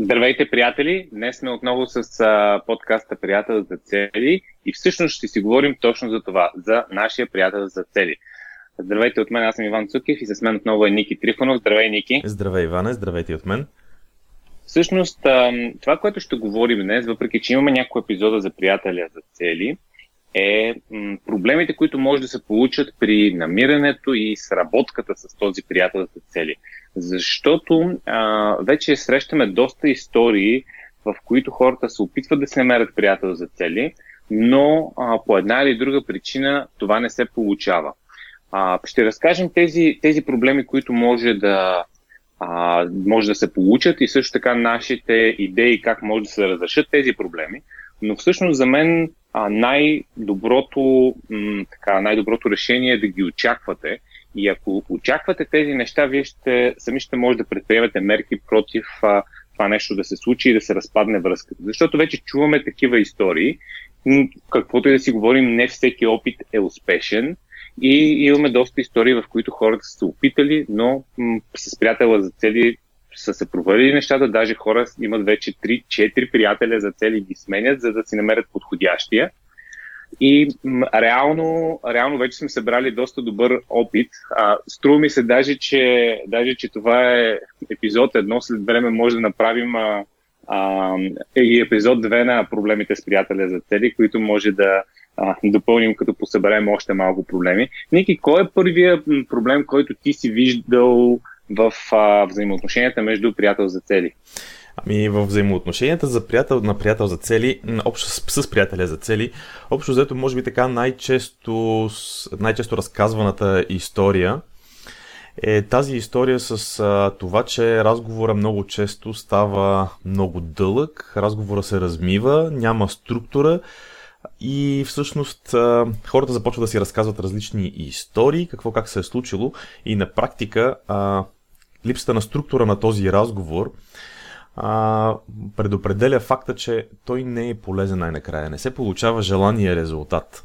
Здравейте, приятели! Днес сме отново с а, подкаста Приятел за цели и всъщност ще си говорим точно за това, за нашия приятел за цели. Здравейте от мен, аз съм Иван Цукев и с мен отново е Ники Трифонов. Здравей, Ники! Здравей, Иване! Здравейте от мен! Всъщност, а, това, което ще говорим днес, въпреки че имаме няколко епизода за приятеля за цели, е м- проблемите, които може да се получат при намирането и сработката с този приятел за цели. Защото а, вече срещаме доста истории, в които хората се опитват да се намерят приятел за цели, но а, по една или друга причина това не се получава. А, ще разкажем тези, тези проблеми, които може да, а, може да се получат и също така нашите идеи как може да се разрешат тези проблеми. Но всъщност за мен а, най-доброто, м- така, най-доброто решение е да ги очаквате. И ако очаквате тези неща, вие ще, сами ще може да предприемете мерки против а, това нещо да се случи и да се разпадне връзката. Защото вече чуваме такива истории. Каквото и да си говорим, не всеки опит е успешен. И имаме доста истории, в които хората са се опитали, но м- с приятела за цели са се провалили нещата, даже хора имат вече 3-4 приятеля за цели ги сменят, за да си намерят подходящия. И м, реално, реално вече сме събрали доста добър опит. А, струва ми се даже че, даже, че това е епизод едно, след време може да направим а, а, и епизод 2 на проблемите с приятеля за цели, които може да а, допълним, като посъберем още малко проблеми. Ники, кой е първият проблем, който ти си виждал в а, взаимоотношенията между приятел за цели? Ами в взаимоотношенията за приятел, на приятел за цели, общо с, с приятеля за цели, общо взето може би така най-често, най-често разказваната история е тази история с а, това, че разговора много често става много дълъг, разговора се размива, няма структура и всъщност а, хората започват да си разказват различни истории, какво как се е случило и на практика а, липсата на структура на този разговор а, предопределя факта, че той не е полезен най-накрая. Не се получава желания резултат.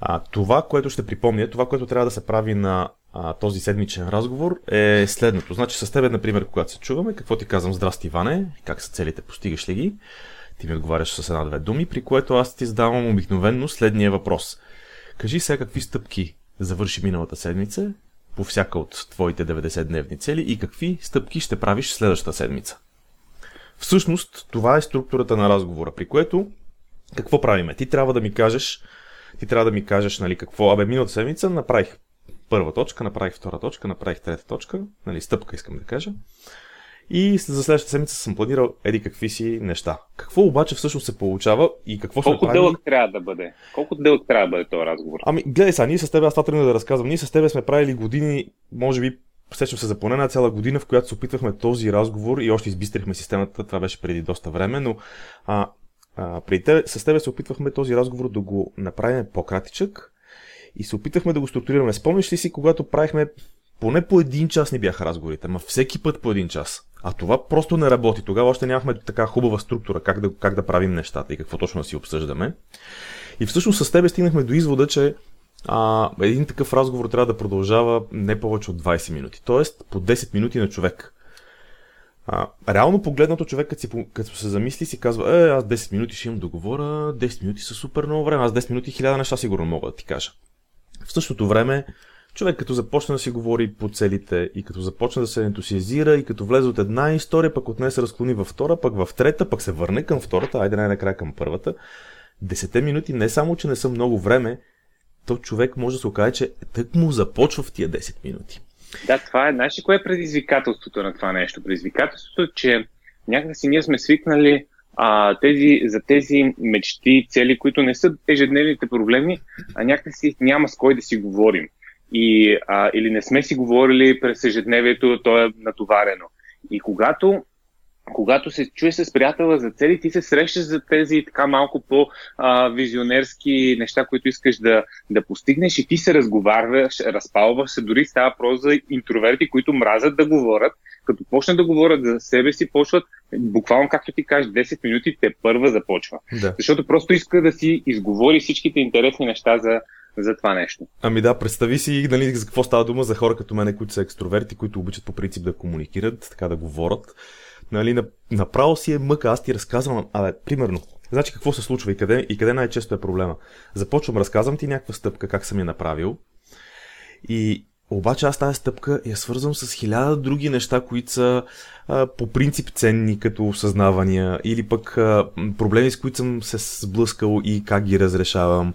А, това, което ще припомня, това, което трябва да се прави на а, този седмичен разговор е следното. Значи с тебе, например, когато се чуваме, какво ти казвам, здрасти Иване, как са целите, постигаш ли ги? Ти ми отговаряш с една-две думи, при което аз ти задавам обикновенно следния въпрос. Кажи сега какви стъпки завърши миналата седмица по всяка от твоите 90-дневни цели и какви стъпки ще правиш следващата седмица. Всъщност, това е структурата на разговора, при което какво правиме? Ти трябва да ми кажеш, ти трябва да ми кажеш, нали, какво, абе, миналата седмица направих първа точка, направих втора точка, направих трета точка, нали, стъпка искам да кажа. И за следващата седмица съм планирал еди какви си неща. Какво обаче всъщност се получава и какво Колко сме дълъг трябва да бъде? Колко дълъг трябва да бъде този разговор? Ами, гледай сега, ние с теб, аз това тръгна да разказвам, ние с теб сме правили години, може би сещам се за поне една цяла година, в която се опитвахме този разговор и още избистрихме системата, това беше преди доста време, но а, а, преди тебе, с тебе се опитвахме този разговор да го направим по-кратичък и се опитахме да го структурираме. Спомняш ли си, когато правихме поне по един час не бяха разговорите, ма всеки път по един час. А това просто не работи. Тогава още нямахме така хубава структура как да, как да правим нещата и какво точно да си обсъждаме. И всъщност с тебе стигнахме до извода, че а, един такъв разговор трябва да продължава не повече от 20 минути. Тоест по 10 минути на човек. А, реално погледнато човек, като, си, като се замисли, си казва, е, аз 10 минути ще имам да говоря, 10 минути са супер много време, аз 10 минути хиляда неща сигурно мога да ти кажа. В същото време, човек като започне да си говори по целите и като започне да се ентусиазира и като влезе от една история, пък от нея се разклони във втора, пък в трета, пък се върне към втората, айде най-накрая към първата, 10 минути не само, че не са много време, то човек може да се окаже, че тък му започва в тия 10 минути. Да, това е. Знаеш кое е предизвикателството на това нещо? Предизвикателството е, че някакси ние сме свикнали а, тези, за тези мечти, цели, които не са ежедневните проблеми, а някакси няма с кой да си говорим. И, а, или не сме си говорили през ежедневието, то е натоварено. И когато когато се чуеш с приятела за цели, ти се срещаш за тези така малко по-визионерски неща, които искаш да, да постигнеш и ти се разговаряш, разпалваш се, дори става просто за интроверти, които мразят да говорят. Като почнат да говорят за себе си, почват, буквално както ти кажеш, 10 минути те първа започва. Да. Защото просто иска да си изговори всичките интересни неща за, за това нещо. Ами да, представи си нали, за какво става дума за хора като мене, които са екстроверти, които обичат по принцип да комуникират, така да говорят нали, направо си е мъка, аз ти разказвам, абе, примерно, значи какво се случва и къде, и къде най-често е проблема. Започвам, разказвам ти някаква стъпка, как съм я направил, и обаче аз тази стъпка я свързвам с хиляда други неща, които са а, по принцип ценни като осъзнавания или пък а, проблеми, с които съм се сблъскал и как ги разрешавам.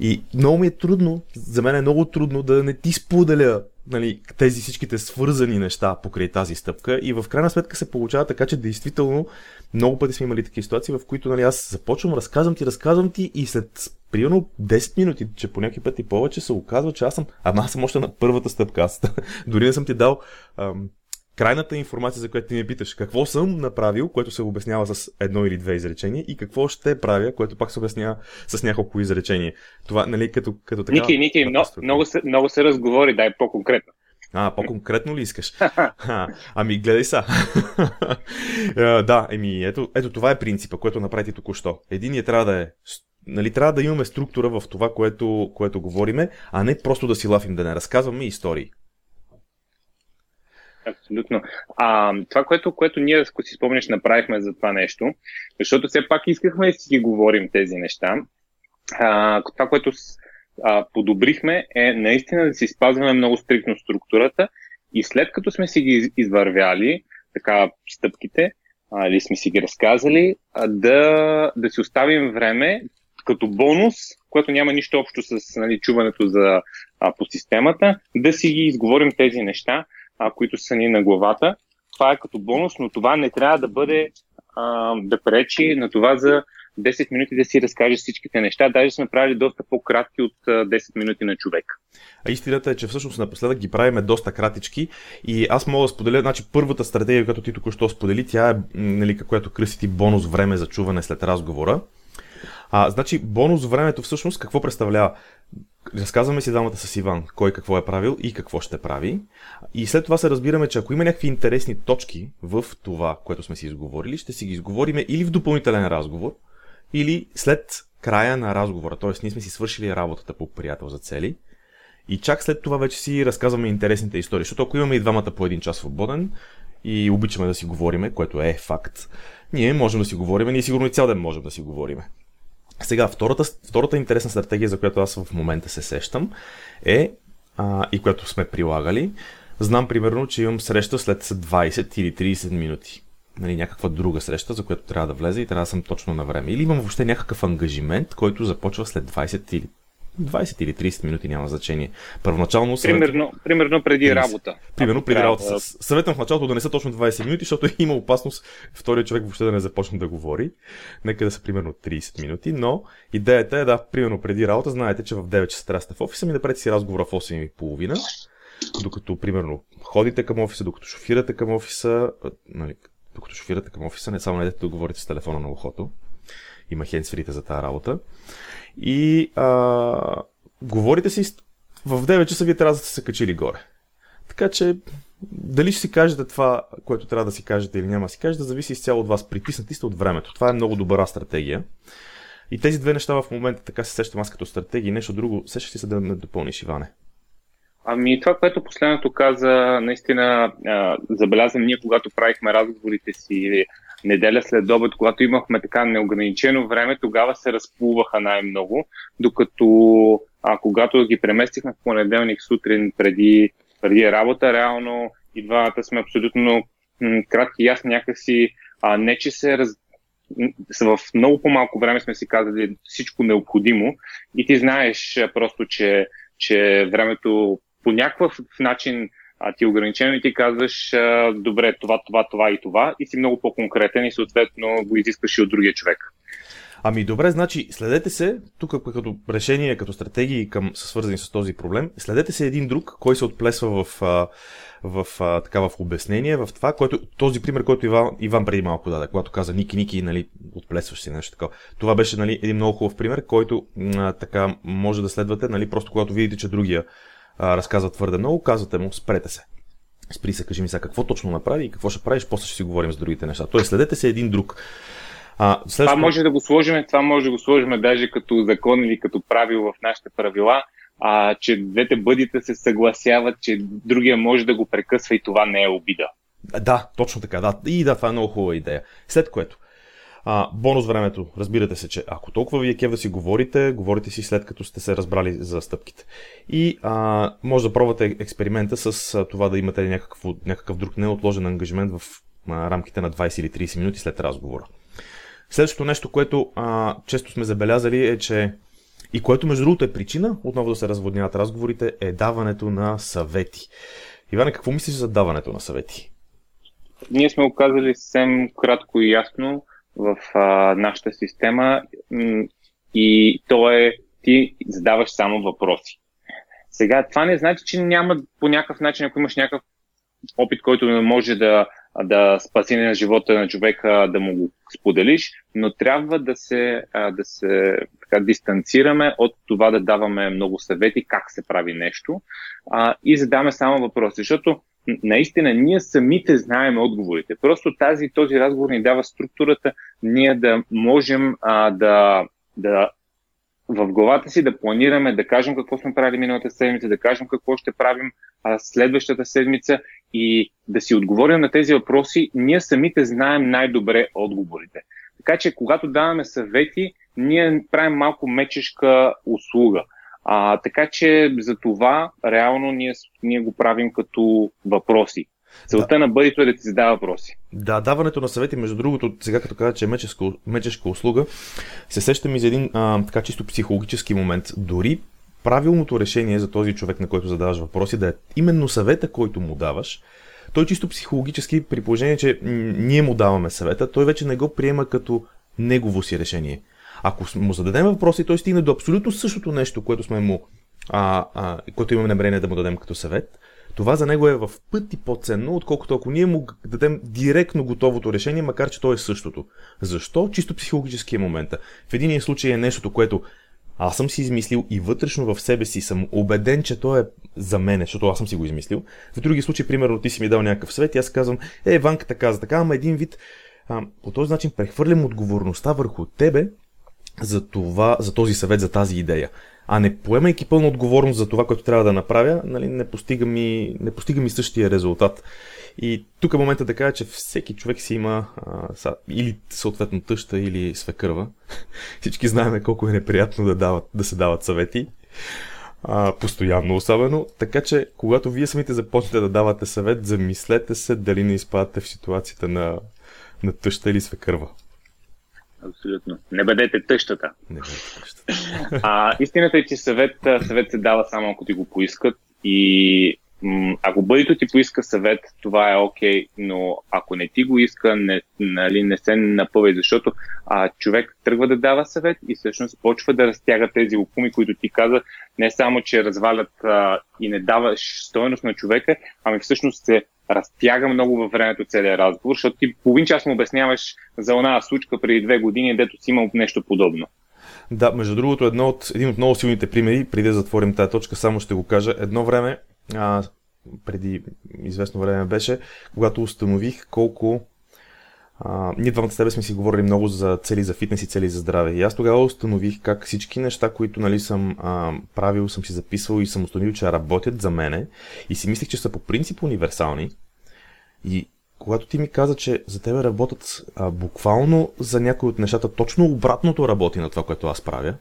И много ми е трудно, за мен е много трудно да не ти споделя нали, тези всичките свързани неща покрай тази стъпка и в крайна сметка се получава така, че действително много пъти сме имали такива ситуации, в които нали, аз започвам, разказвам ти, разказвам ти и след примерно 10 минути, че по някакви пъти повече се оказва, че аз съм, ама аз съм още на първата стъпка. Аз дори не съм ти дал ам, крайната информация, за която ти ме питаш, какво съм направил, което се обяснява с едно или две изречения и какво ще правя, което пак се обяснява с няколко изречения. Това, нали, като, като така... Ники, Ники, много, много, се, много се разговори, дай по-конкретно. А, по-конкретно ли искаш? а, ами, гледай са. да, еми, ето, ето това е принципа, което направите току-що. Единият трябва да е нали, трябва да имаме структура в това, което, което говориме, а не просто да си лафим, да не разказваме истории. Абсолютно. А, това, което, което ние, ако си спомняш, направихме за това нещо, защото все пак искахме да си ги говорим тези неща, а, това, което а, подобрихме е наистина да си спазваме много стрикно структурата и след като сме си ги извървяли, така стъпките, а, или сме си ги разказали, а, да, да си оставим време като бонус, което няма нищо общо с нали, чуването за, а, по системата, да си ги изговорим тези неща, а, които са ни на главата. Това е като бонус, но това не трябва да бъде а, да пречи на това за 10 минути да си разкажеш всичките неща. Даже сме правили доста по-кратки от 10 минути на човек. А истината е, че всъщност напоследък ги правиме доста кратички и аз мога да споделя, значи първата стратегия, която ти току-що сподели, тя е, нали, която кръси ти бонус време за чуване след разговора. А, значи, бонус времето всъщност какво представлява? Разказваме си двамата с Иван кой какво е правил и какво ще прави. И след това се разбираме, че ако има някакви интересни точки в това, което сме си изговорили, ще си ги изговориме или в допълнителен разговор, или след края на разговора. Тоест, ние сме си свършили работата по приятел за цели. И чак след това вече си разказваме интересните истории. Защото ако имаме и двамата по един час свободен и обичаме да си говориме, което е факт, ние можем да си говориме, ние сигурно и цял ден можем да си говориме. Сега, втората, втората интересна стратегия, за която аз в момента се сещам, е, а, и която сме прилагали, знам примерно, че имам среща след 20 или 30 минути. Нали, някаква друга среща, за която трябва да влезе и трябва да съм точно на време. Или имам въобще някакъв ангажимент, който започва след 20 или 20 или 30 минути няма значение. Първоначално съвет... примерно, примерно преди 30. работа. Примерно преди работа. Да... Съветвам в началото да не са точно 20 минути, защото има опасност втория човек въобще да не започне да говори. Нека да са примерно 30 минути, но идеята е да, примерно преди работа, знаете, че в 9 часа трябва в офиса ми, да си разговора в 8.30, докато примерно ходите към офиса, докато шофирате към офиса, нали, докато шофирате към офиса, не само не да говорите с телефона на ухото. Има хендсфрите за тази работа. И а, говорите си в 9 часа вие трябва да сте се качили горе. Така че дали ще си кажете това, което трябва да си кажете или няма да си кажете, зависи изцяло от вас. Притиснати сте от времето. Това е много добра стратегия. И тези две неща в момента така се сещам аз като стратегия нещо друго. Сещаш ли се да ме допълниш, Иване? Ами това, което последното каза, наистина а, забелязвам ние, когато правихме разговорите си неделя след обед, когато имахме така неограничено време, тогава се разплуваха най-много, докато а, когато ги преместихме в понеделник сутрин преди, преди работа, реално и двамата сме абсолютно м- кратки и аз някакси а, не, че се раз... в много по-малко време сме си казали всичко необходимо и ти знаеш просто, че, че времето по някакъв начин а, ти ограничено и ти казваш, а, добре, това, това, това и това, и си много по-конкретен и съответно го изискаш и от другия човек. Ами добре, значи следете се, тук като решение, като стратегии към, са свързани с този проблем, следете се един друг, кой се отплесва в, в, в, така, в обяснение, в това, което, този пример, който Иван, Иван преди малко даде, когато каза Ники, Ники, нали, отплесваш си нещо такова. Това беше нали, един много хубав пример, който а, така може да следвате, нали, просто когато видите, че другия а, разказва твърде много, казвате му, спрете се. Спри се, кажи ми сега какво точно направи и какво ще правиш, после ще си говорим с другите неща. Тоест, следете се един друг. А, следващо... Това може да го сложим, това може да го сложим даже като закон или като правило в нашите правила, а, че двете бъдите се съгласяват, че другия може да го прекъсва и това не е обида. Да, точно така. Да. И да, това е много хубава идея. След което, а, бонус времето, разбирате се, че ако толкова ви е кев да си говорите, говорите си след като сте се разбрали за стъпките. И а, може да пробвате експеримента с това да имате някакъв, някакъв друг неотложен ангажимент в а, рамките на 20 или 30 минути след разговора. Следващото нещо, което а, често сме забелязали е, че и което между другото е причина отново да се разводняват разговорите, е даването на съвети. Иване, какво мислиш за даването на съвети? Ние сме го казали съвсем кратко и ясно в а, нашата система и то е ти задаваш само въпроси. Сега, това не значи, че няма по някакъв начин, ако имаш някакъв опит, който може да, да спаси на живота на човека, да му го споделиш, но трябва да се, да се така, дистанцираме от това да даваме много съвети как се прави нещо а, и задаваме само въпроси. Защото наистина ние самите знаем отговорите. Просто тази, този разговор ни дава структурата, ние да можем а, да, да в главата си да планираме, да кажем какво сме правили миналата седмица, да кажем какво ще правим а, следващата седмица и да си отговорим на тези въпроси, ние самите знаем най-добре отговорите. Така че, когато даваме съвети, ние правим малко мечешка услуга. А, така че за това реално ние, ние го правим като въпроси. Целта да. на бъдето е да ти задава въпроси. Да, даването на съвети, между другото, сега като каза, че е мечешка, мечешка услуга, се сещам и за един а, така чисто психологически момент. Дори правилното решение за този човек, на който задаваш въпроси, да е именно съвета, който му даваш, той чисто психологически, при положение, че ние му даваме съвета, той вече не го приема като негово си решение. Ако му зададем въпроси, той стигне до абсолютно същото нещо, което сме му, а, а, което имаме намерение да му дадем като съвет, това за него е в пъти по-ценно, отколкото ако ние му дадем директно готовото решение, макар че то е същото. Защо? Чисто психологически е момента. В един случай е нещото, което аз съм си измислил и вътрешно в себе си съм убеден, че то е за мен, защото аз съм си го измислил. В други случаи, примерно, ти си ми дал някакъв свет и аз казвам, е, Ванката каза така, ама един вид, а, по този начин прехвърлям отговорността върху тебе за, това, за този съвет, за тази идея. А не поемайки пълна отговорност за това, което трябва да направя, нали, не, постига ми, не постига ми същия резултат. И тук е момента да кажа, че всеки човек си има а, са, или съответно тъща, или свекърва. Всички знаем колко е неприятно да, дават, да се дават съвети. А, постоянно особено. Така че, когато вие самите започнете да давате съвет, замислете се дали не изпадате в ситуацията на, на тъща или свекърва. Абсолютно. Не бъдете тъщата. Не бъдете тъщата. а, истината е, че съвет, съвет се дава само ако ти го поискат и ако бъдето ти поиска съвет, това е окей, okay, но ако не ти го иска, не, нали, не се напъвай, защото а, човек тръгва да дава съвет и всъщност почва да разтяга тези опуми, които ти каза, не само, че развалят а, и не даваш стоеност на човека, ами всъщност се разтяга много във времето целият разговор, защото ти половин час му обясняваш за една случка преди две години, дето си имал нещо подобно. Да, между другото, едно от, един от много силните примери, преди да затворим тази точка, само ще го кажа. Едно време, а, преди известно време беше, когато установих колко ние двамата с тебе сме си говорили много за цели за фитнес и цели за здраве. И аз тогава установих как всички неща, които нали, съм а, правил, съм си записвал и съм установил, че работят за мене и си мислих, че са по принцип универсални. И когато ти ми каза, че за тебе работят а, буквално за някои от нещата, точно обратното работи на това, което аз правя,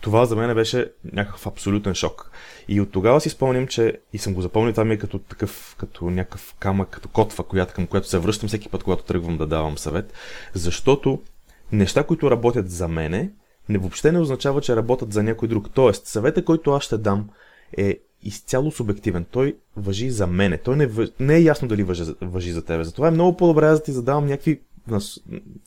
това за мен беше някакъв абсолютен шок. И от тогава си спомням, че и съм го запомнил, това ми е като такъв, като някакъв камък, като котва, която, към която се връщам всеки път, когато тръгвам да давам съвет, защото неща, които работят за мене, не въобще не означава, че работят за някой друг. Тоест, съвета, който аз ще дам, е изцяло субективен. Той въжи за мене. Той не, въж... не е ясно дали въжи, въжи за тебе. Затова е много по-добре да ти задавам някакви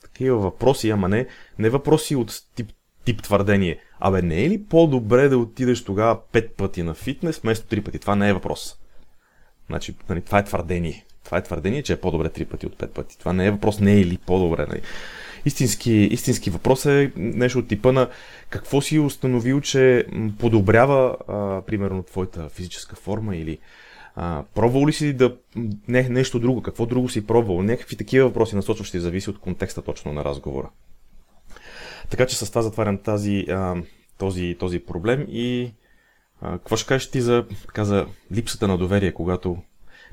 такива въпроси, ама не, не въпроси от тип тип твърдение. Абе, не е ли по-добре да отидеш тогава пет пъти на фитнес, вместо три пъти? Това не е въпрос. Значи, нали, това е твърдение. Това е твърдение, че е по-добре три пъти от пет пъти. Това не е въпрос, не е ли по-добре. Нали? Истински, истински въпрос е нещо от типа на какво си установил, че подобрява, а, примерно, твоята физическа форма или а, пробвал ли си да не, нещо друго, какво друго си пробвал? Някакви такива въпроси насочващи зависи от контекста точно на разговора. Така че с това затварям тази, а, този, този проблем и а, какво ще кажеш ти за, така, за липсата на доверие, когато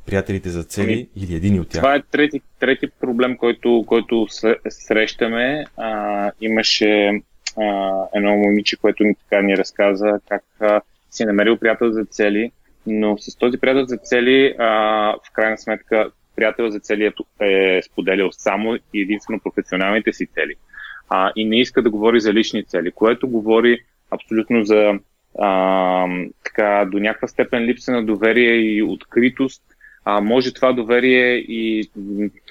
приятелите за цели ами, или един от тях? Това е трети, трети проблем, който, който срещаме. А, имаше а, едно момиче, което ни така ни разказа как а, си е намерил приятел за цели, но с този приятел за цели а, в крайна сметка приятел за цели е, е споделял само и единствено професионалните си цели а, и не иска да говори за лични цели, което говори абсолютно за а, така, до някаква степен липса на доверие и откритост. А, може това доверие и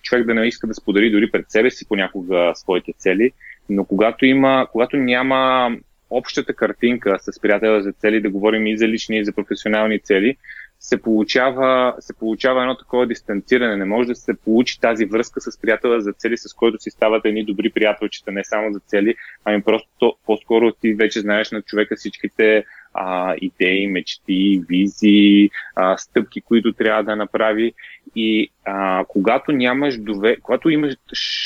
човек да не иска да сподели дори пред себе си понякога своите цели, но когато, има, когато няма общата картинка с приятеля за цели, да говорим и за лични, и за професионални цели, се получава, се получава едно такова дистанциране. Не може да се получи тази връзка с приятела за цели, с който си стават едни добри приятелчета, не само за цели, ами просто по-скоро ти вече знаеш на човека всичките а, идеи, мечти, визии, а, стъпки, които трябва да направи. И а, когато нямаш дове... когато имаш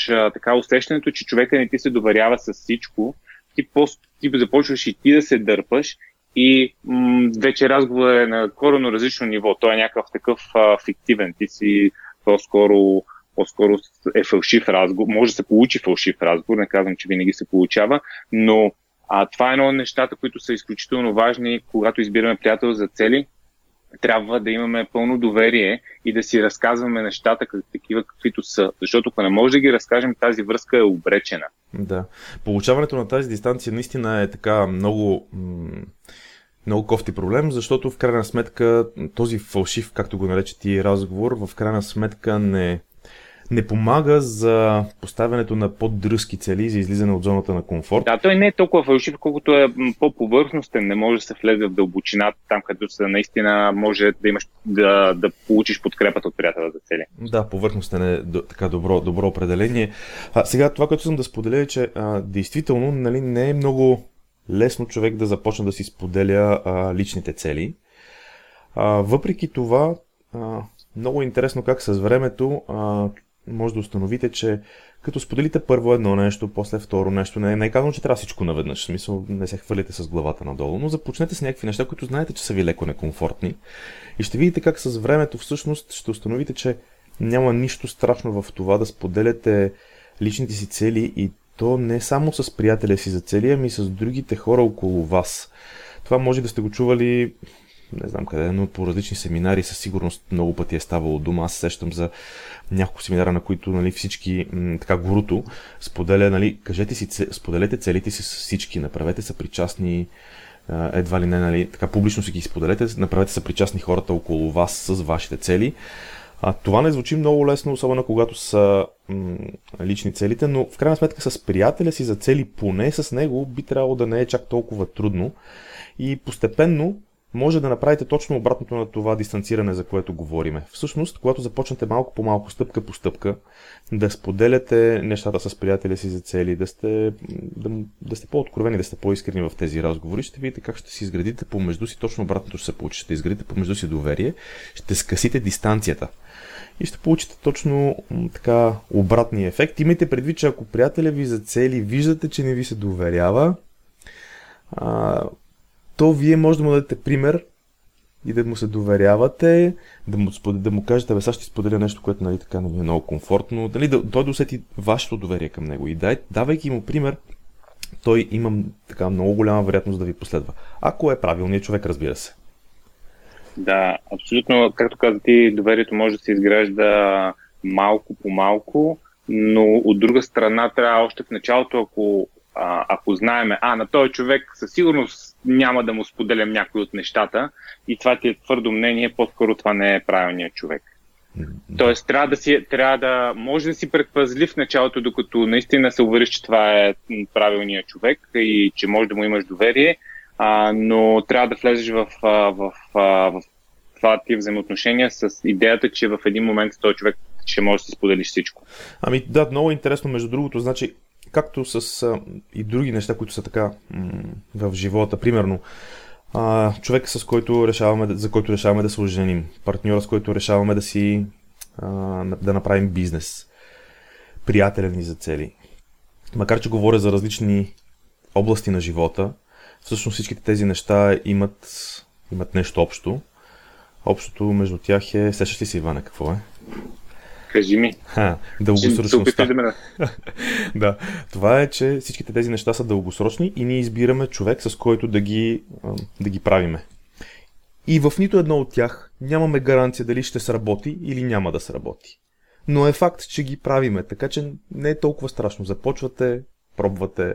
а, така усещането, че човека не ти се доверява с всичко, ти, по- ти започваш и ти да се дърпаш и м- вече разговор е на коренно различно ниво. Той е някакъв такъв а, фиктивен. Ти си по-скоро, по-скоро е фалшив разговор. Може да се получи фалшив разговор, не казвам, че винаги се получава, но а, това е едно от нещата, които са изключително важни, когато избираме приятел за цели. Трябва да имаме пълно доверие и да си разказваме нещата как, такива, каквито са. Защото ако не може да ги разкажем, тази връзка е обречена. Да. Получаването на тази дистанция наистина е така много. Много кофти проблем, защото в крайна сметка този фалшив, както го нарече ти разговор, в крайна сметка не, не помага за поставянето на по-дръзки цели за излизане от зоната на комфорт. Да, той не е толкова фалшив, колкото е по-повърхностен, не може да се влезе в дълбочината, там където се наистина може да имаш да, да получиш подкрепата от приятела за цели. Да, повърхностен е така добро, добро определение. А, сега това, което съм да споделя е, че а, действително нали, не е много лесно човек да започне да си споделя а, личните цели. А, въпреки това, а, много интересно как с времето а, може да установите, че като споделите първо едно нещо, после второ нещо, не, не е казано, че трябва всичко наведнъж, в смисъл не се хвърлите с главата надолу, но започнете с някакви неща, които знаете, че са ви леко некомфортни и ще видите как с времето всъщност ще установите, че няма нищо страшно в това да споделяте личните си цели и то не само с приятеля си за цели, ами с другите хора около вас. Това може да сте го чували не знам къде, но по различни семинари със сигурност много пъти е ставало дума. Аз сещам за няколко семинара, на които нали, всички, м- така горуто, споделя, нали, кажете си, споделете целите си с всички, направете са причастни, едва ли не, нали, така публично си ги споделете, направете са причастни хората около вас с вашите цели. А, това не звучи много лесно, особено когато са м- лични целите, но в крайна сметка с приятеля си за цели, поне с него, би трябвало да не е чак толкова трудно. И постепенно може да направите точно обратното на това дистанциране, за което говориме. Всъщност, когато започнете малко по малко, стъпка по стъпка, да споделяте нещата с приятеля си за цели, да сте, да, да сте по-откровени, да сте по-искрени в тези разговори, ще видите как ще си изградите помежду си, точно обратното ще се получи. Ще изградите помежду си доверие, ще скъсите дистанцията и ще получите точно така обратния ефект. Имайте предвид, че ако приятеля ви за цели виждате, че не ви се доверява, а, то вие може да му дадете пример и да му се доверявате, да му, да му кажете, бе, сега ще споделя нещо, което нали, така не ви е много комфортно, нали, да, той да усети вашето доверие към него. И дай, давайки му пример, той има така много голяма вероятност да ви последва. Ако е правилният човек, разбира се. Да, абсолютно. Както каза ти, доверието може да се изгражда малко по малко, но от друга страна трябва още в началото, ако, а, ако знаеме, а, на този човек със сигурност няма да му споделям някои от нещата и това ти е твърдо мнение, по-скоро това не е правилният човек. Тоест, трябва да, си, трябва да може да си предпазлив в началото, докато наистина се увериш, че това е правилният човек и че може да му имаш доверие, а, но трябва да влезеш в, в, в, в това ти взаимоотношения с идеята, че в един момент този човек ще можеш да си споделиш всичко. Ами да, много интересно. Между другото, значи, както с а, и други неща, които са така м- в живота, примерно, а, човека с който решаваме, за който решаваме да се оженим, партньора с който решаваме да си а, да направим бизнес, приятеля ни за цели. Макар, че говоря за различни области на живота, всъщност всичките тези неща имат, имат нещо общо. Общото между тях е... Сещаш ли си, Иване, какво е? Кажи ми. Ха, дългосрочността. Да, да, това е, че всичките тези неща са дългосрочни и ние избираме човек, с който да ги, да ги правиме. И в нито едно от тях нямаме гаранция дали ще сработи или няма да сработи. Но е факт, че ги правиме, така че не е толкова страшно. Започвате, пробвате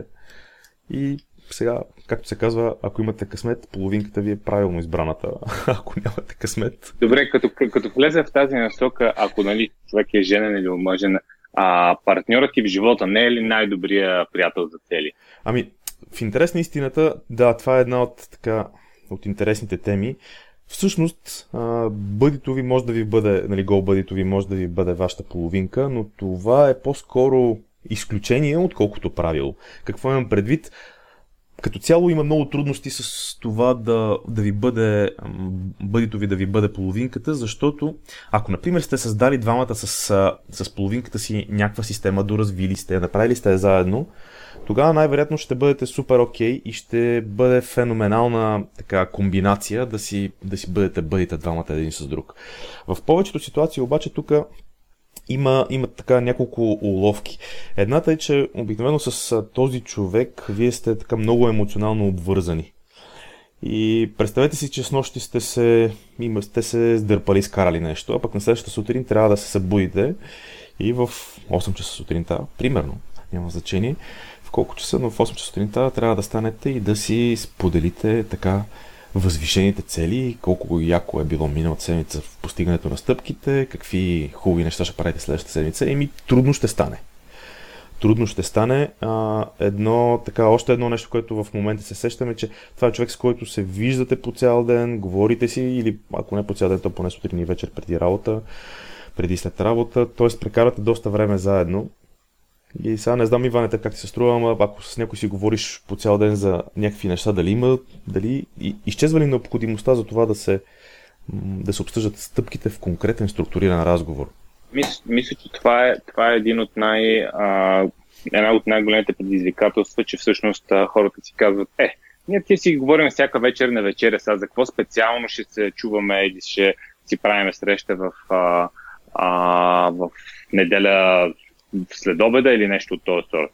и сега, както се казва, ако имате късмет, половинката ви е правилно избраната. ако нямате късмет. Добре, като, като влезе в тази насока, ако нали, човек е женен или омъжен, а партньорът ти в живота не е ли най-добрия приятел за цели? Ами, в интерес на истината, да, това е една от, така, от интересните теми. Всъщност, бъдито ви може да ви бъде, нали, гол бъдито ви може да ви бъде вашата половинка, но това е по-скоро изключение, отколкото правило. Какво имам предвид? Като цяло има много трудности с това да, да ви бъде, бъдито ви да ви бъде половинката, защото ако, например, сте създали двамата с, с половинката си някаква система, доразвили сте, направили сте заедно, тогава най-вероятно ще бъдете супер окей okay и ще бъде феноменална така комбинация да си, да си бъдете бъдите двамата един с друг. В повечето ситуации обаче тук има, има така няколко уловки. Едната е, че обикновено с този човек вие сте така много емоционално обвързани. И представете си, че с нощи сте се, има, сте се сдърпали, скарали нещо, а пък на следващата сутрин трябва да се събудите и в 8 часа сутринта, примерно, няма значение, в колко часа, но в 8 часа сутринта трябва да станете и да си споделите така възвишените цели, колко яко е било миналата седмица в постигането на стъпките, какви хубави неща ще правите следващата седмица. Еми, трудно ще стане. Трудно ще стане. А, едно, така, още едно нещо, което в момента се сещаме, че това е човек, с който се виждате по цял ден, говорите си, или ако не по цял ден, то поне сутрин и вечер преди работа, преди след работа, т.е. прекарате доста време заедно и сега не знам, Иване, как ти се струва, ама ако с някой си говориш по цял ден за някакви неща, дали има, дали изчезва ли необходимостта за това да се, да се обсъждат стъпките в конкретен структуриран разговор? Мисля, мисля че това е, това е един от най, а, една от най-големите предизвикателства, че всъщност а, хората си казват, е, ние ти си говорим всяка вечер на вечеря, сега за какво специално ще се чуваме или ще си правиме среща в, а, а, в неделя след обеда или нещо от този сорт.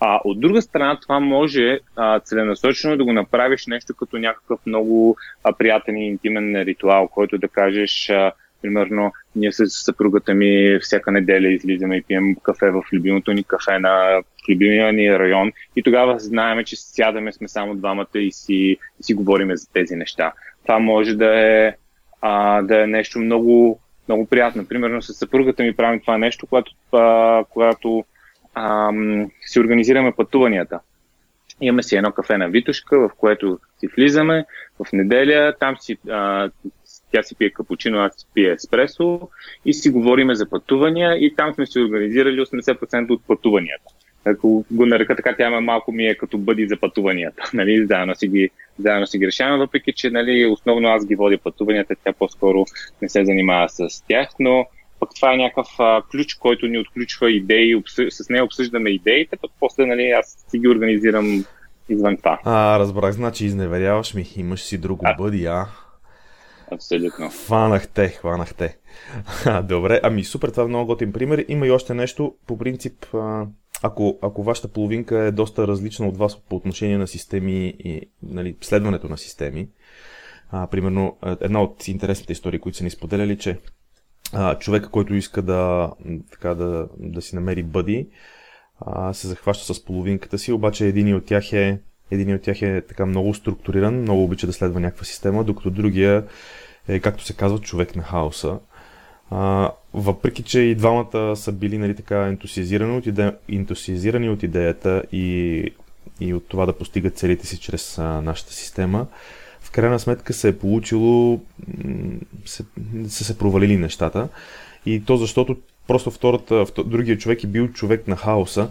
А, от друга страна, това може а, целенасочено да го направиш нещо като някакъв много а, приятен и интимен ритуал, който да кажеш, а, примерно, ние с съпругата ми всяка неделя излизаме и пием кафе в любимото ни кафе на любимия ни район и тогава знаем, че сядаме сме само двамата и си, и си говориме за тези неща. Това може да е, а, да е нещо много много приятно. Примерно с съпругата ми правим това нещо, когато, а, когато ам, си организираме пътуванията. Имаме си едно кафе на Витушка, в което си влизаме в неделя, там си, а, тя си пие капучино, аз си пие еспресо и си говориме за пътувания и там сме си организирали 80% от пътуванията ако го нарека така, тя малко ми е като бъди за пътуванията. Нали? Заедно, си ги, заедно си ги решаваме, въпреки че нали, основно аз ги водя пътуванията, тя по-скоро не се занимава с тях, но пък това е някакъв а, ключ, който ни отключва идеи, обсъж... с нея обсъждаме идеите, пък после нали, аз си ги организирам извън това. А, разбрах, значи изневеряваш ми, имаш си друго а. бъди, а? Абсолютно. Хванахте, хванахте. Добре, ами супер, това е много готин пример. Има и още нещо, по принцип, ако, ако вашата половинка е доста различна от вас по отношение на системи и нали, следването на системи, а, примерно една от интересните истории, които са ни споделяли, че а, човека, който иска да, така, да, да си намери бъди, се захваща с половинката си, обаче един от тях е един от тях е така много структуриран, много обича да следва някаква система, докато другия е, както се казва, човек на хаоса. А, въпреки, че и двамата са били нали, така ентусиазирани от, иде... ентусиазирани от идеята и, и от това да постигат целите си чрез а, нашата система, в крайна сметка се е получило, се, се се провалили нещата. И то защото просто втората, другия човек е бил човек на хаоса,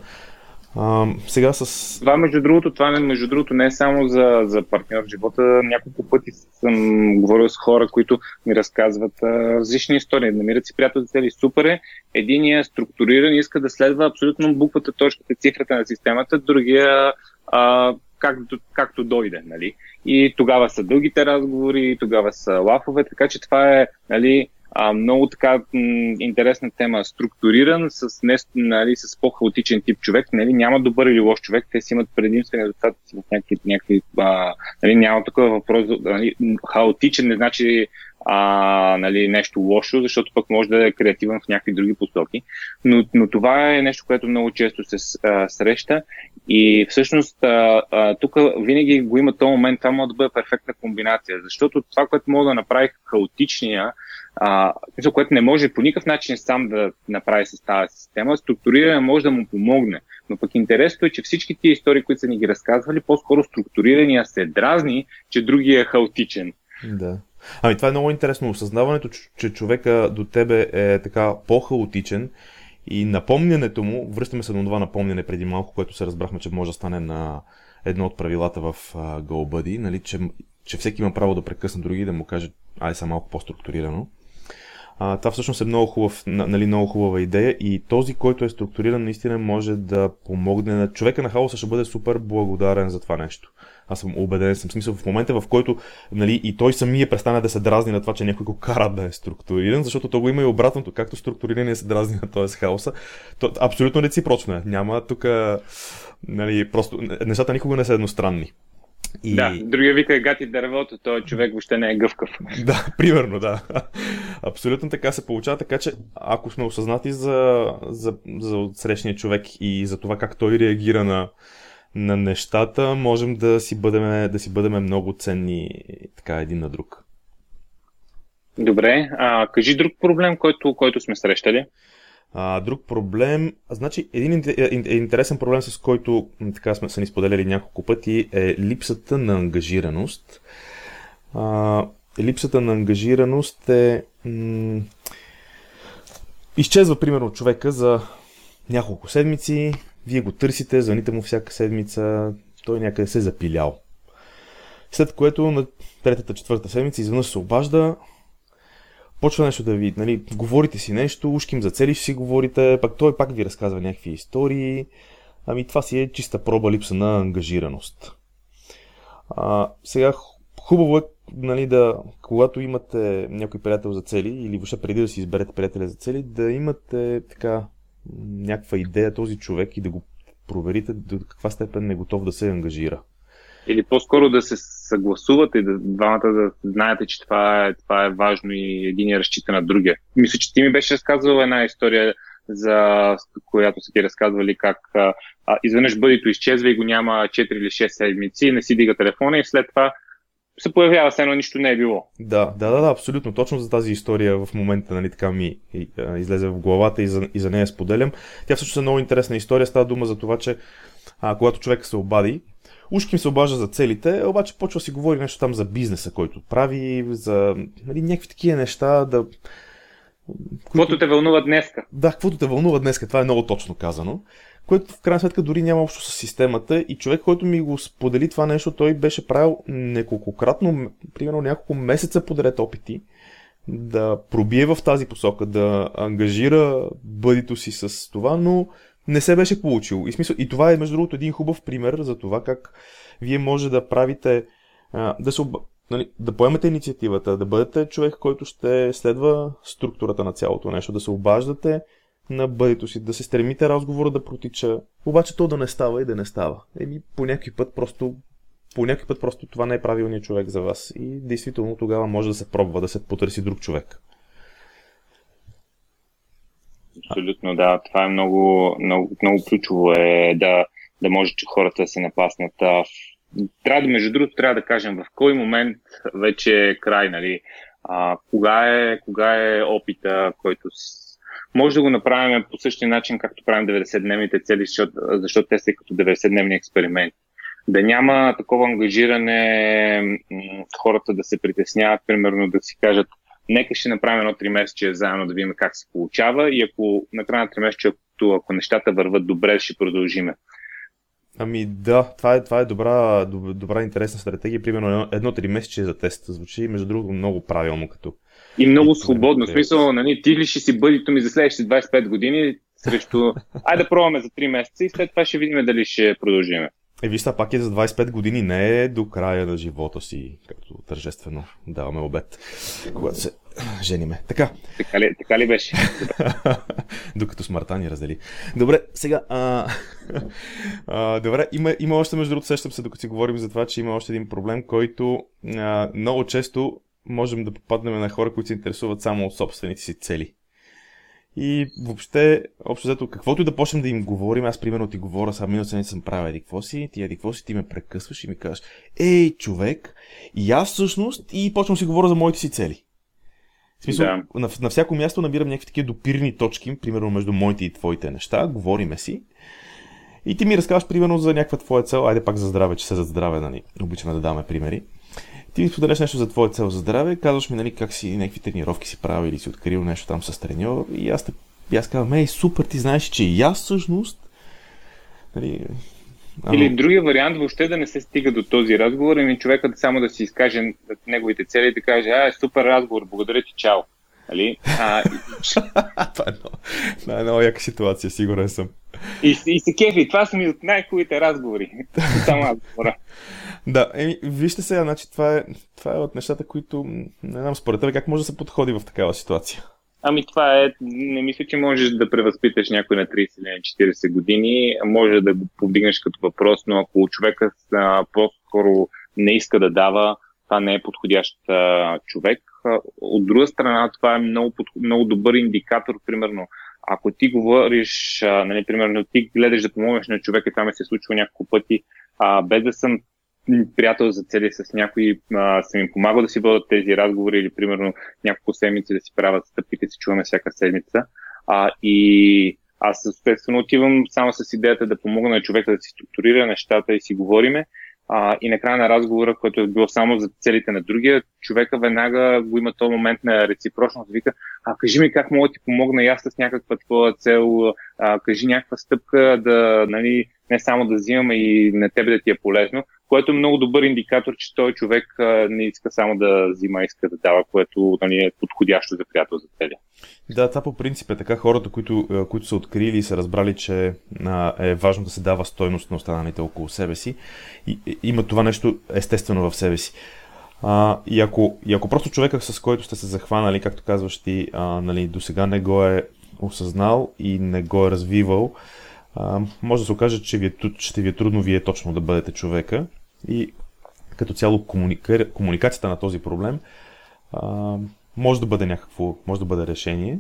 а, сега с... Това, между другото, това между другото не е само за, за партньор в живота. Няколко пъти съм говорил с хора, които ми разказват а, различни истории. Намират си приятел цели. Супер е. Единия е структуриран, иска да следва абсолютно буквата, точката, цифрата на системата. Другия а, как, както дойде. Нали? И тогава са дългите разговори, тогава са лафове, така че това е нали, а, много така м- интересна тема. Структуриран с, не, нали, с по-хаотичен тип човек. Нали, няма добър или лош човек, те си имат предимствени резултати в някакви, някакви а, нали, няма такъв въпрос. Нали, хаотичен не значи а, нали, нещо лошо, защото пък може да е креативен в някакви други посоки. Но, но това е нещо, което много често се а, среща и всъщност тук винаги го има този момент, това може да бъде перфектна комбинация, защото това, което мога да направи хаотичния, а, което не може по никакъв начин сам да направи с тази система, структуриране може да му помогне. Но пък интересното е, че всички тия истории, които са ни ги разказвали, по-скоро структурирания се дразни, че другия е хаотичен. Да. Ами това е много интересно. Осъзнаването, че човека до тебе е така по-хаотичен и напомнянето му, връщаме се на това напомняне преди малко, което се разбрахме, че може да стане на едно от правилата в GoBuddy, нали, че, че всеки има право да прекъсне други и да му каже, ай са малко по-структурирано. А, това всъщност е много, хубав, нали, много хубава идея и този, който е структуриран, наистина може да помогне на човека на хаоса, ще бъде супер благодарен за това нещо. Аз съм убеден, съм смисъл в момента, в който нали, и той самия престане да се дразни на това, че някой го кара да е структуриран, защото то го има и обратното, както структуриране се дразни на този хаоса. То, абсолютно реципрочно е. Няма тук, нали, просто нещата никога не са едностранни. И... Да, другия вика е гати дървото, той човек въобще не е гъвкав. Да, примерно, да. Абсолютно така се получава, така че ако сме осъзнати за, за, за срещния човек и за това как той реагира на, на нещата, можем да си бъдем, да си бъдем много ценни така един на друг. Добре, а, кажи друг проблем, който, който сме срещали. А, друг проблем, значи един интересен проблем, с който така сме са ни споделяли няколко пъти, е липсата на ангажираност. А, липсата на ангажираност е... М- изчезва примерно човека за няколко седмици, вие го търсите, звъните му всяка седмица, той някъде се е запилял. След което на третата, четвърта седмица изведнъж се обажда, почва нещо да ви, нали, говорите си нещо, ушким за цели ще си говорите, пак той пак ви разказва някакви истории. Ами това си е чиста проба липса на ангажираност. А, сега хубаво е, нали, да, когато имате някой приятел за цели, или въобще преди да си изберете приятеля за цели, да имате така някаква идея този човек и да го проверите до каква степен е готов да се ангажира. Или по-скоро да се съгласувате да двамата да знаете, че това е, това е важно и един я разчита на другия. Мисля, че ти ми беше разказвал една история, за която са ти разказвали как а, изведнъж бъдето изчезва и го няма 4 или 6 седмици, не си дига телефона и след това се появява, все едно нищо не е било. Да, да, да, да, абсолютно. Точно за тази история в момента, нали, така ми излезе в главата и за, и за нея споделям. Тя всъщност е много интересна история. Става дума за това, че а, когато човек се обади, ушки им се обажда за целите, обаче почва да си говори нещо там за бизнеса, който прави, за нали, някакви такива неща, да... Каквото те вълнува днеска. Да, каквото те вълнува днеска, това е много точно казано което в крайна сметка дори няма общо с системата и човек, който ми го сподели това нещо, той беше правил неколкократно, примерно няколко месеца подред опити да пробие в тази посока, да ангажира бъдито си с това, но не се беше получил. И, смисъл, и това е, между другото, един хубав пример за това как вие може да правите, да, се, нали, да поемете инициативата, да бъдете човек, който ще следва структурата на цялото нещо, да се обаждате на бъдето си, да се стремите разговора да протича, обаче то да не става и да не става. Еми, по някой път просто по някой път просто това не е правилният човек за вас и действително тогава може да се пробва да се потърси друг човек. Абсолютно, да. Това е много, много, много ключово е да, да може, че хората да се напаснат. Трябва да, между другото, трябва да кажем в кой момент вече е край, нали? А, кога, е, кога е опита, който може да го направим по същия начин, както правим 90-дневните цели, защото, защото те са като 90-дневни експерименти. Да няма такова ангажиране хората да се притесняват, примерно да си кажат нека ще направим едно 3 месече заедно да видим как се получава и ако на края на 3 месече, ако нещата върват добре, ще продължиме. Ами да, това е, това е добра, добра интересна стратегия. Примерно едно 3 месече за тест звучи, между другото, много правилно като и много свободно. В смисъл, нали, ти ли ще си бъдито ми за следващите 25 години срещу... Айде да пробваме за 3 месеца и след това ще видим дали ще продължиме. Е, вижте, пак е за 25 години, не е до края на живота си, както тържествено даваме обед, когато се жениме. Така. Така ли, така ли беше? Докато смъртта ни раздели. Добре, сега. А, а, добре, има, има още, между другото, сещам се, докато си говорим за това, че има още един проблем, който а, много често можем да попаднем на хора, които се интересуват само от собствените си цели. И въобще, общо взето, каквото и да почнем да им говорим, аз примерно ти говоря, сега миналата седмица съм правил еди какво си, ти еди какво си, ти ме прекъсваш и ми кажеш, ей, човек, и аз всъщност, и почвам си говоря за моите си цели. В смисъл, да. на, на всяко място набирам някакви такива допирни точки, примерно между моите и твоите неща, говориме си. И ти ми разказваш примерно за някаква твоя цел, айде пак за здраве, че се за здраве, нали, обичаме да даваме примери. Ти споделяш нещо за твоя цел за здраве, казваш ми, нали, как си някакви тренировки си правил или си открил нещо там с треньор и аз, те, и аз казвам, ей, супер, ти знаеш, че и аз всъщност нали, Ама... Или другия вариант въобще да не се стига до този разговор, ами човекът само да си изкаже неговите цели и да каже, а, супер разговор, благодаря ти, чао. Али? А... това е много, това е много яка ситуация, сигурен съм. И, и се кефи, това са ми от най-хубавите разговори. Само разговора. Да, еми, вижте сега, значи това е, това е от нещата, които не знам според теб как може да се подходи в такава ситуация. Ами това е, не мисля, че можеш да превъзпиташ някой на 30 или на 40 години. Може да го повдигнеш като въпрос, но ако човека по-скоро не иска да дава, това не е подходящ а, човек. От друга страна, това е много, много добър индикатор, примерно, ако ти говориш, а, нали, примерно, ти гледаш да помогнеш на човека, това ми се е случва няколко пъти, а, без да съм приятел за цели с някой, съм им помагал да си водят тези разговори или примерно няколко седмици да си правят стъпките, си чуваме всяка седмица. А, и аз естествено отивам само с идеята да помогна на човека да си структурира нещата и си говориме. А, и накрая на разговора, който е било само за целите на другия, човека веднага го има този момент на реципрочност. Вика, а кажи ми как мога да ти помогна и аз с някаква твоя цел, а, кажи някаква стъпка да, нали, не само да взимам и на тебе да ти е полезно, което е много добър индикатор, че той човек не иска само да взима, иска да дава, което нали, е подходящо за приятел за цели. Да, това по принцип е така. Хората, които, които са открили и са разбрали, че е важно да се дава стойност на останалите около себе си, и, и, има това нещо естествено в себе си. А, и, ако, и ако просто човека, с който сте се захванали, както казваш ти, а, нали, до сега не го е осъзнал и не го е развивал, а, може да се окаже, че ви е, ще ви е трудно вие точно да бъдете човека и като цяло комуника... комуникацията на този проблем а, може да бъде някакво, може да бъде решение,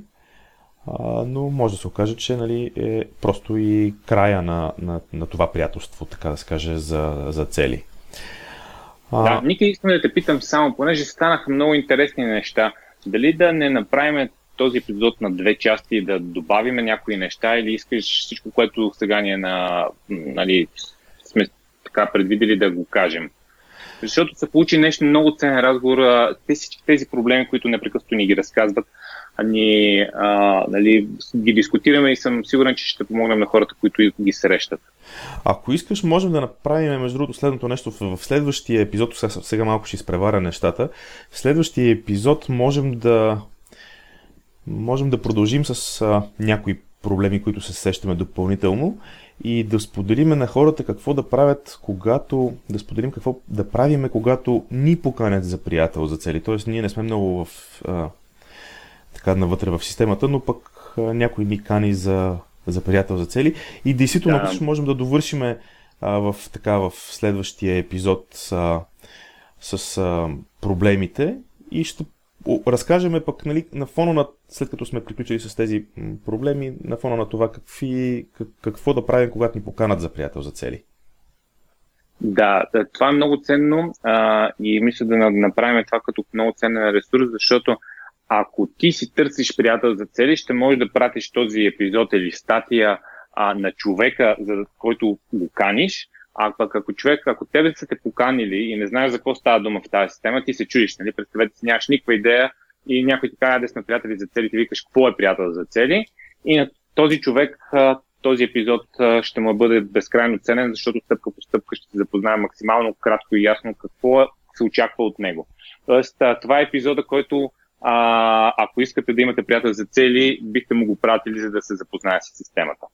а, но може да се окаже, че нали, е просто и края на, на, на това приятелство, така да се каже, за, за цели. А... Да, Ники, искам да те питам само, понеже станаха много интересни неща, дали да не направим този епизод на две части и да добавим някои неща или искаш всичко, което сега ни е на, нали, така предвидели да го кажем? Защото се получи нещо много ценен разговор. Те всички тези проблеми, които непрекъснато ни ги разказват, ни, а, нали, ги дискутираме и съм сигурен, че ще помогнем на хората, които ги срещат. Ако искаш, можем да направим, между другото, следното нещо в, следващия епизод, сега, сега малко ще изпреваря нещата, в следващия епизод можем да можем да продължим с а, някои проблеми, които се сещаме допълнително и да споделиме на хората какво да правят, когато, да споделим какво да правиме, когато ни поканят за приятел за цели. Тоест, ние не сме много в, а, така навътре в системата, но пък а, някой ни кани за, за приятел за цели. И действително, да. можем да довършиме а, в, така, в следващия епизод а, с а, проблемите и ще разкажеме пък нали, на фона на, след като сме приключили с тези проблеми, на фона на това какви, как, какво да правим, когато ни поканат за приятел за цели. Да, това е много ценно а, и мисля да направим това като много ценен ресурс, защото ако ти си търсиш приятел за цели, ще можеш да пратиш този епизод или статия а, на човека, за който го каниш, а пък ако човек, ако тебе са те поканили и не знаеш за какво става дума в тази система, ти се чудиш, нали? Представете си, нямаш никаква идея и някой ти казва сме приятели за цели, ти викаш какво е приятел за цели. И на този човек този епизод ще му бъде безкрайно ценен, защото стъпка по стъпка ще се запознае максимално кратко и ясно какво се очаква от него. Тоест, това е епизода, който ако искате да имате приятел за цели, бихте му го пратили, за да се запознае с системата.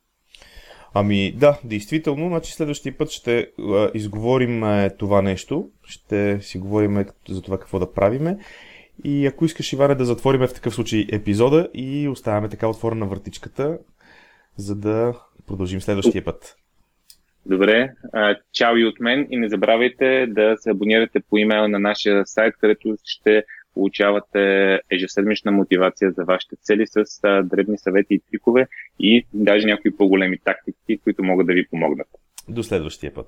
Ами да, действително, значи следващия път ще а, изговорим а, това нещо, ще си говорим за това какво да правиме. И ако искаш, Иване, да затвориме в такъв случай епизода и оставяме така отворена въртичката, за да продължим следващия път. Добре, а, чао и от мен. И не забравяйте да се абонирате по имейл на нашия сайт, където ще получавате ежеседмична мотивация за вашите цели с а, дребни съвети и трикове и даже някои по-големи тактики, които могат да ви помогнат. До следващия път.